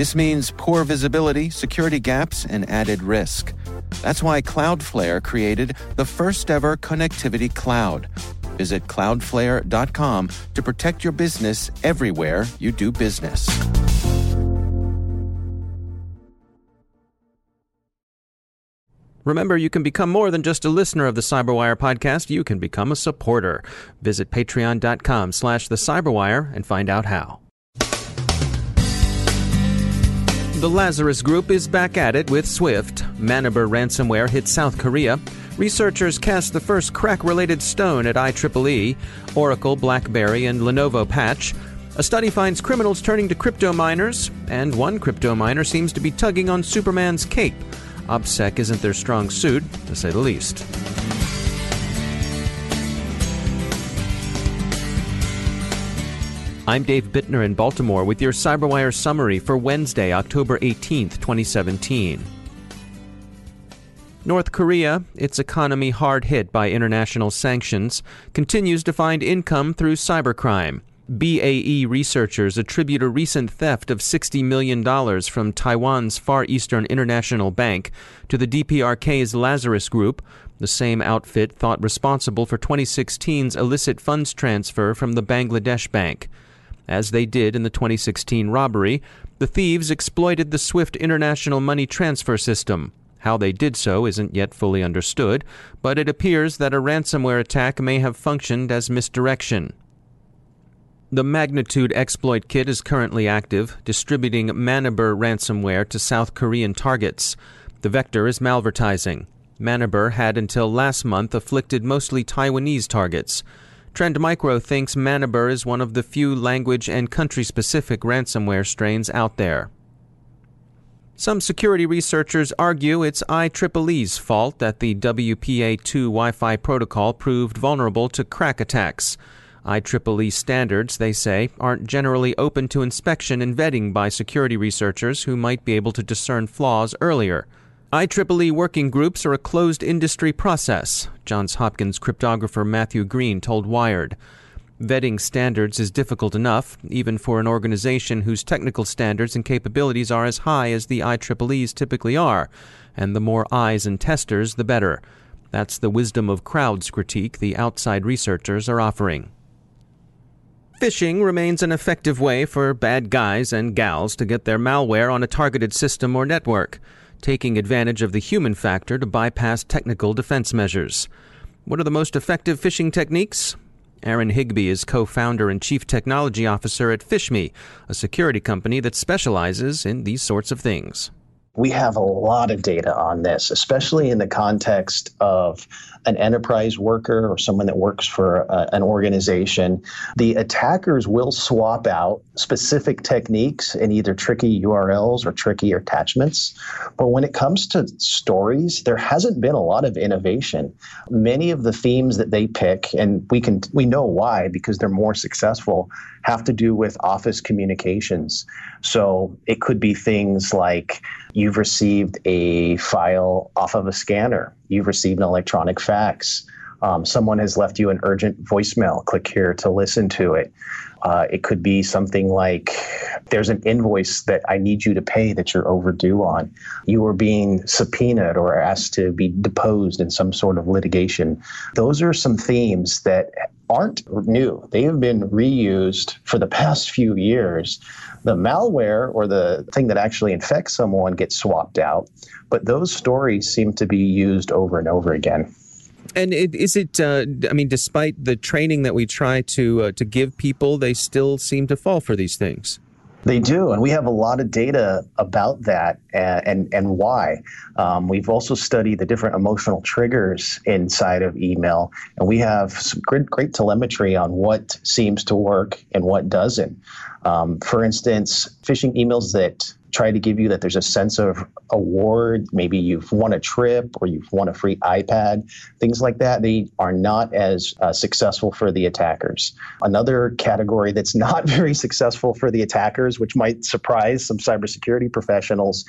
This means poor visibility, security gaps, and added risk. That's why Cloudflare created the first ever connectivity cloud. Visit cloudflare.com to protect your business everywhere you do business. Remember, you can become more than just a listener of the Cyberwire podcast. You can become a supporter. Visit patreon.com slash the Cyberwire and find out how. The Lazarus Group is back at it with SWIFT. Maniber ransomware hit South Korea. Researchers cast the first KRACK-related stone at IEEE. Oracle, BlackBerry, and Lenovo patch. A study finds criminals turning to crypto miners, and one crypto miner seems to be tugging on Superman's cape. OPSEC isn't their strong suit, to say the least. I'm Dave Bittner in Baltimore with your CyberWire summary for Wednesday, October 18th, 2017. North Korea, its economy hard hit by international sanctions, continues to find income through cybercrime. BAE researchers attribute a recent theft of $60 million from Taiwan's Far Eastern International Bank to the DPRK's Lazarus Group, the same outfit thought responsible for 2016's illicit funds transfer from the Bangladesh Bank. As they did in the 2016 robbery, the thieves exploited the SWIFT international money transfer system. How they did so isn't yet fully understood, but it appears that a ransomware attack may have functioned as misdirection. The Magnitude exploit kit is currently active, distributing Maniber ransomware to South Korean targets. The vector is malvertising. Maniber had until last month afflicted mostly Taiwanese targets. Trend Micro thinks Maniber is one of the few language and country specific ransomware strains out there. Some security researchers argue it's IEEE's fault that the WPA2 Wi Fi protocol proved vulnerable to KRACK attacks. IEEE standards, they say, aren't generally open to inspection and vetting by security researchers who might be able to discern flaws earlier. IEEE working groups are a closed industry process, Johns Hopkins cryptographer Matthew Green told Wired. Vetting standards is difficult enough, even for an organization whose technical standards and capabilities are as high as the IEEE's typically are, and the more eyes and testers, the better. That's the wisdom of crowds critique the outside researchers are offering. Phishing remains an effective way for bad guys and gals to get their malware on a targeted system or network, taking advantage of the human factor to bypass technical defense measures. What are the most effective phishing techniques? Aaron Higbee is co founder and chief technology officer at PhishMe, a security company that specializes in these sorts of things we have a lot of data on this, especially in the context of an enterprise worker or someone that works for uh, an organization. The attackers will swap out specific techniques in either tricky URLs or tricky attachments. But when it comes to stories, there hasn't been a lot of innovation. Many of the themes that they pick, and we can we know why because they're more successful, have to do with office communications. So it could be things like you've received a file off of a scanner, you've received an electronic fax, um, someone has left you an urgent voicemail, click here to listen to it. Uh, it could be something like there's an invoice that I need you to pay that you're overdue on. You are being subpoenaed or asked to be deposed in some sort of litigation. Those are some themes that aren't new. They have been reused for the past few years. The malware or the thing that actually infects someone gets swapped out, but those stories seem to be used over and over again. And it, is it? Uh, I mean, despite the training that we try to uh, to give people, they still seem to fall for these things. They do, and we have a lot of data about that and and, and why. Um, we've also studied the different emotional triggers inside of email, and we have some great, great telemetry on what seems to work and what doesn't. Um, for instance, phishing emails that try to give you that there's a sense of award. Maybe you've won a trip or you've won a free iPad, things like that. They are not as uh, successful for the attackers. Another category that's not very successful for the attackers, which might surprise some cybersecurity professionals,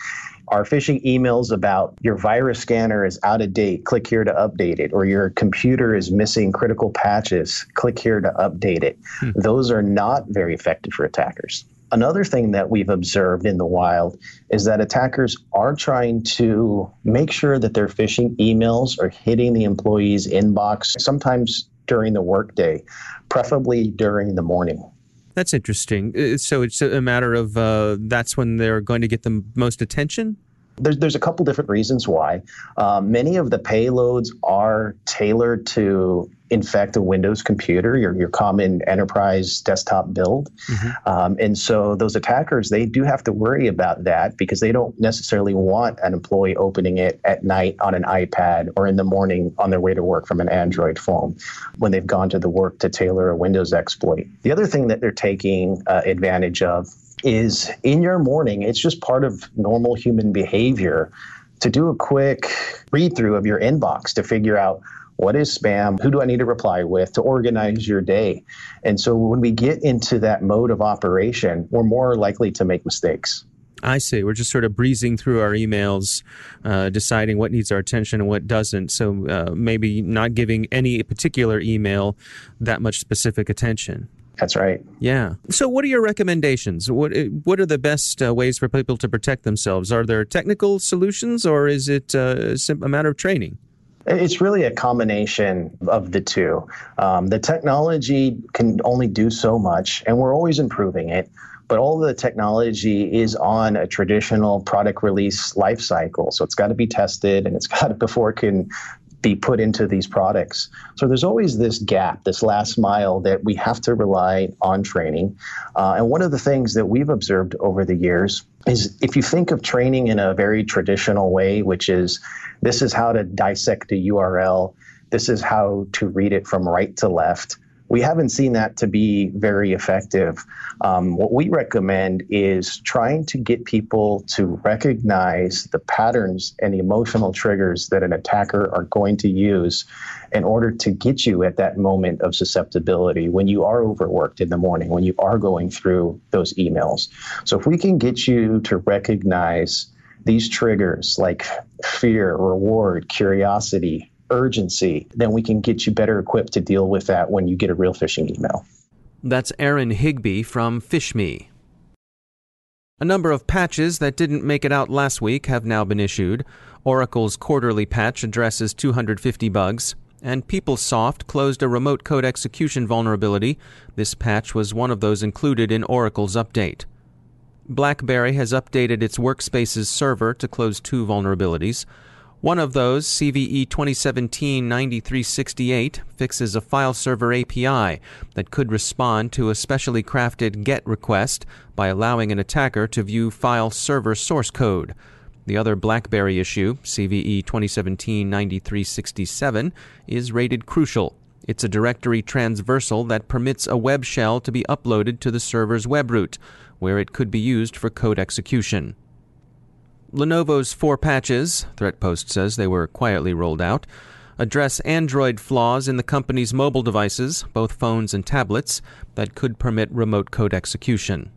are phishing emails about your virus scanner is out of date, click here to update it, or your computer is missing critical patches, click here to update it. Hmm. Those are not very effective for attackers. Another thing that we've observed in the wild is that attackers are trying to make sure that their phishing emails are hitting the employee's inbox, sometimes during the workday, preferably during the morning. That's interesting. Uh, so it's a matter of uh, that's when they're going to get the most attention? There's, there's a couple different reasons why. Um, many of the payloads are tailored to infect a Windows computer, your, your common enterprise desktop build. Mm-hmm. Um, and so those attackers, they do have to worry about that because they don't necessarily want an employee opening it at night on an iPad or in the morning on their way to work from an Android phone when they've gone to the work to tailor a Windows exploit. The other thing that they're taking uh, advantage of is in your morning, it's just part of normal human behavior to do a quick read through of your inbox to figure out what is spam? Who do I need to reply with to organize your day? And so when we get into that mode of operation, we're more likely to make mistakes. I see. We're just sort of breezing through our emails, uh, deciding what needs our attention and what doesn't. So uh, maybe not giving any particular email that much specific attention. That's right. Yeah. So, what are your recommendations? What What are the best uh, ways for people to protect themselves? Are there technical solutions, or is it uh, a matter of training? It's really a combination of the two. Um, the technology can only do so much, and we're always improving it. But all the technology is on a traditional product release life cycle. So it's got to be tested and it's got to, before it can be put into these products. So there's always this gap, this last mile that we have to rely on training. Uh, and one of the things that we've observed over the years is if you think of training in a very traditional way, which is this is how to dissect a URL, this is how to read it from right to left we haven't seen that to be very effective. Um, what we recommend is trying to get people to recognize the patterns and the emotional triggers that an attacker are going to use in order to get you at that moment of susceptibility when you are overworked in the morning, when you are going through those emails. So if we can get you to recognize these triggers like fear, reward, curiosity, urgency, then we can get you better equipped to deal with that when you get a real phishing email. That's Aaron Higbee from PhishMe. A number of patches that didn't make it out last week have now been issued. Oracle's quarterly patch addresses 250 bugs, and PeopleSoft closed a remote code execution vulnerability. This patch was one of those included in Oracle's update. BlackBerry has updated its Workspaces server to close two vulnerabilities. One of those, CVE 2017-9368, fixes a file server API that could respond to a specially crafted GET request by allowing an attacker to view file server source code. The other BlackBerry issue, CVE 2017-9367, is rated crucial. It's a directory transversal that permits a web shell to be uploaded to the server's web root, where it could be used for code execution. Lenovo's four patches, Threatpost says they were quietly rolled out, address Android flaws in the company's mobile devices, both phones and tablets, that could permit remote code execution.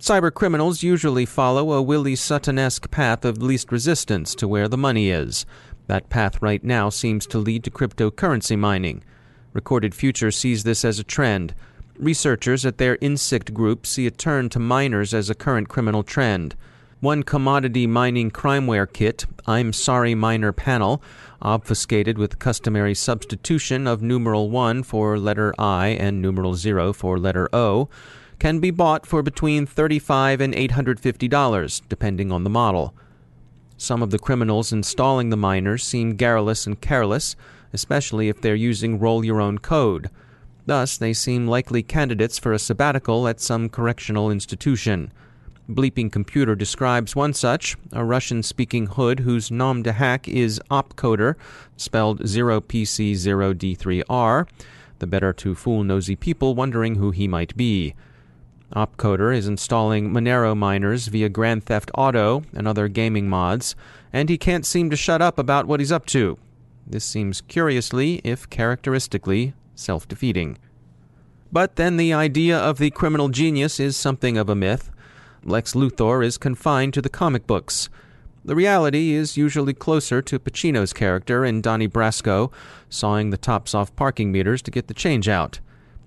Cybercriminals usually follow a Willie Sutton esque path of least resistance to where the money is. That path right now seems to lead to cryptocurrency mining. Recorded Future sees this as a trend. Researchers at their Insikt group see a turn to miners as a current criminal trend. One commodity mining crimeware kit, I'm Sorry Miner panel, obfuscated with customary substitution of numeral 1 for letter I and numeral 0 for letter O, can be bought for between 35 and $850, depending on the model. Some of the criminals installing the miners seem garrulous and careless, especially if they're using roll your own code. Thus, they seem likely candidates for a sabbatical at some correctional institution. Bleeping Computer describes one such, a Russian speaking hood whose nom de hack is opcoder, spelled 0PC0D3R, the better to fool nosy people wondering who he might be. Opcoder is installing Monero miners via Grand Theft Auto and other gaming mods, and he can't seem to shut up about what he's up to. This seems curiously, if characteristically, self defeating. But then the idea of the criminal genius is something of a myth. Lex Luthor is confined to the comic books. The reality is usually closer to Pacino's character in Donnie Brasco, sawing the tops off parking meters to get the change out.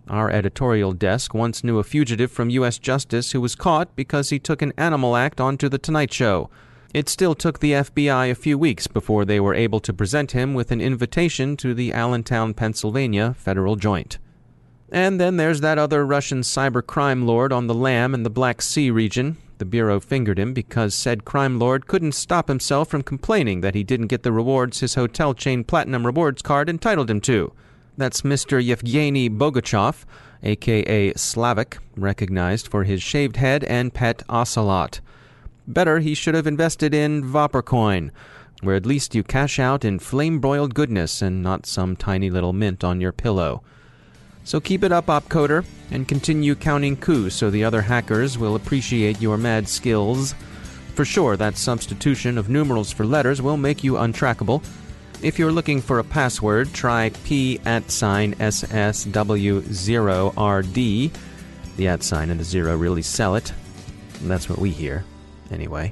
Our editorial desk once knew a fugitive from U.S. Justice who was caught because he took an animal act onto The Tonight Show. It still took the FBI a few weeks before they were able to present him with an invitation to the Allentown, Pennsylvania federal joint. And then there's that other Russian cybercrime lord on the Lam in the Black Sea region. The Bureau fingered him because said crime lord couldn't stop himself from complaining that he didn't get the rewards his hotel chain Platinum Rewards card entitled him to. That's Mr. Yevgeny Bogachev, aka Slavik, recognized for his shaved head and pet ocelot. Better he should have invested in WhopperCoin, where at least you cash out in flame broiled goodness and not some tiny little mint on your pillow. So keep it up, Opcoder, and continue counting coups so the other hackers will appreciate your mad skills. For sure, that substitution of numerals for letters will make you untrackable. If you're looking for a password, try p at sign ssw0rd. The at sign and the zero really sell it. And that's what we hear, anyway.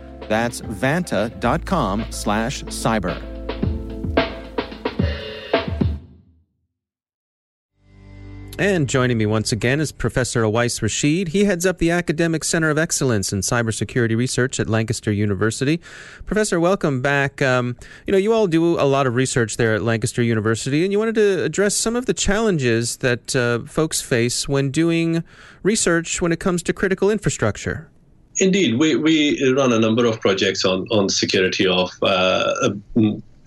That's vanta.com slash cyber. And joining me once again is Professor Awais Rashid. He heads up the Academic Center of Excellence in Cybersecurity Research at Lancaster University. Professor, welcome back. Um, you know, you all do a lot of research there at Lancaster University, and you wanted to address some of the challenges that uh, folks face when doing research when it comes to critical infrastructure. Indeed, we, we run a number of projects on, on security of uh,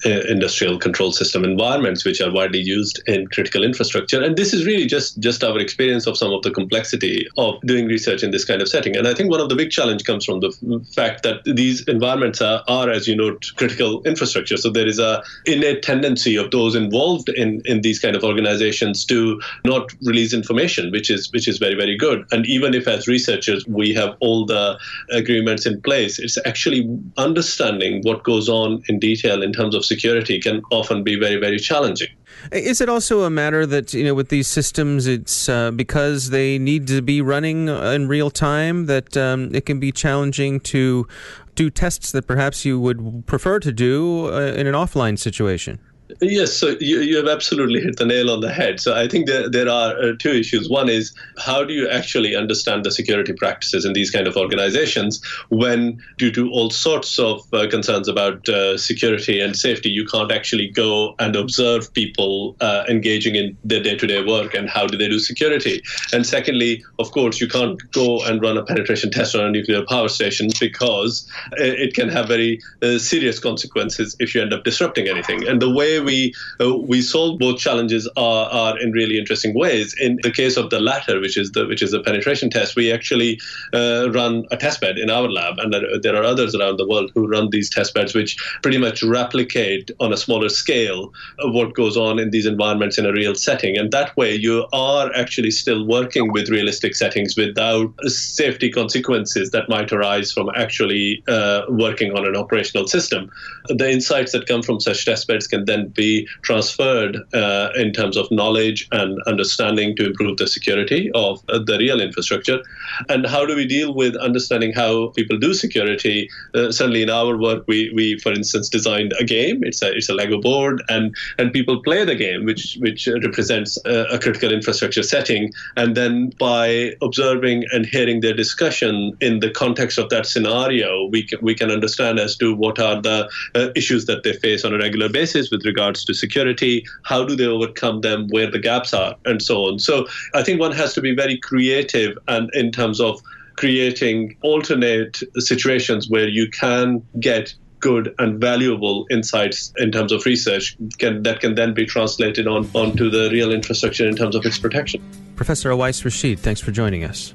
Uh, industrial control system environments, which are widely used in critical infrastructure. And this is really just, just our experience of some of the complexity of doing research in this kind of setting. And I think one of the big challenge comes from the fact that these environments are, are as you know, critical infrastructure. So there is a innate tendency of those involved in, in these kind of organizations to not release information, which is which is very, very good. And even if as researchers we have all the agreements in place, it's actually understanding what goes on in detail in terms of security can often be very, very challenging. Is it also a matter that you know with these systems, it's uh, because they need to be running in real time that um, it can be challenging to do tests that perhaps you would prefer to do uh, in an offline situation? Yes, so you, you have absolutely hit the nail on the head. So I think there, there are uh, two issues. One is how do you actually understand the security practices in these kind of organizations when, due to all sorts of uh, concerns about uh, security and safety, you can't actually go and observe people uh, engaging in their day to day work and how do they do security? And secondly, of course, you can't go and run a penetration test on a nuclear power station because uh, it can have very uh, serious consequences if you end up disrupting anything. And the way way we uh, we solve both challenges are, are in really interesting ways. In the case of the latter, which is the which is the penetration test, we actually uh, run a test bed in our lab, and there are others around the world who run these test beds, which pretty much replicate on a smaller scale what goes on in these environments in a real setting. And that way, you are actually still working with realistic settings without safety consequences that might arise from actually uh, working on an operational system. The insights that come from such test beds can then be transferred uh, in terms of knowledge and understanding to improve the security of uh, the real infrastructure. And how do we deal with understanding how people do security? Uh, certainly, in our work, we, we, for instance, designed a game. It's a it's a Lego board, and and people play the game, which which represents a, a critical infrastructure setting. And then by observing and hearing their discussion in the context of that scenario, we can we can understand as to what are the uh, issues that they face on a regular basis with regards to security, how do they overcome them, where the gaps are, and so on. So I think one has to be very creative and in terms of creating alternate situations where you can get good and valuable insights in terms of research can, that can then be translated on onto the real infrastructure in terms of its protection. Professor Awais Rashid, thanks for joining us.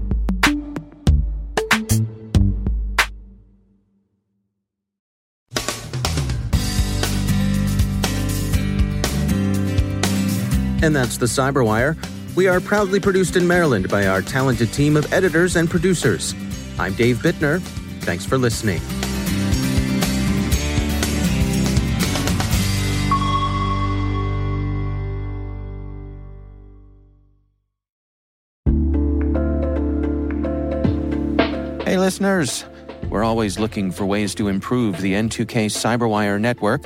And that's the Cyberwire. We are proudly produced in Maryland by our talented team of editors and producers. I'm Dave Bittner. Thanks for listening. Hey, listeners. We're always looking for ways to improve the N2K Cyberwire network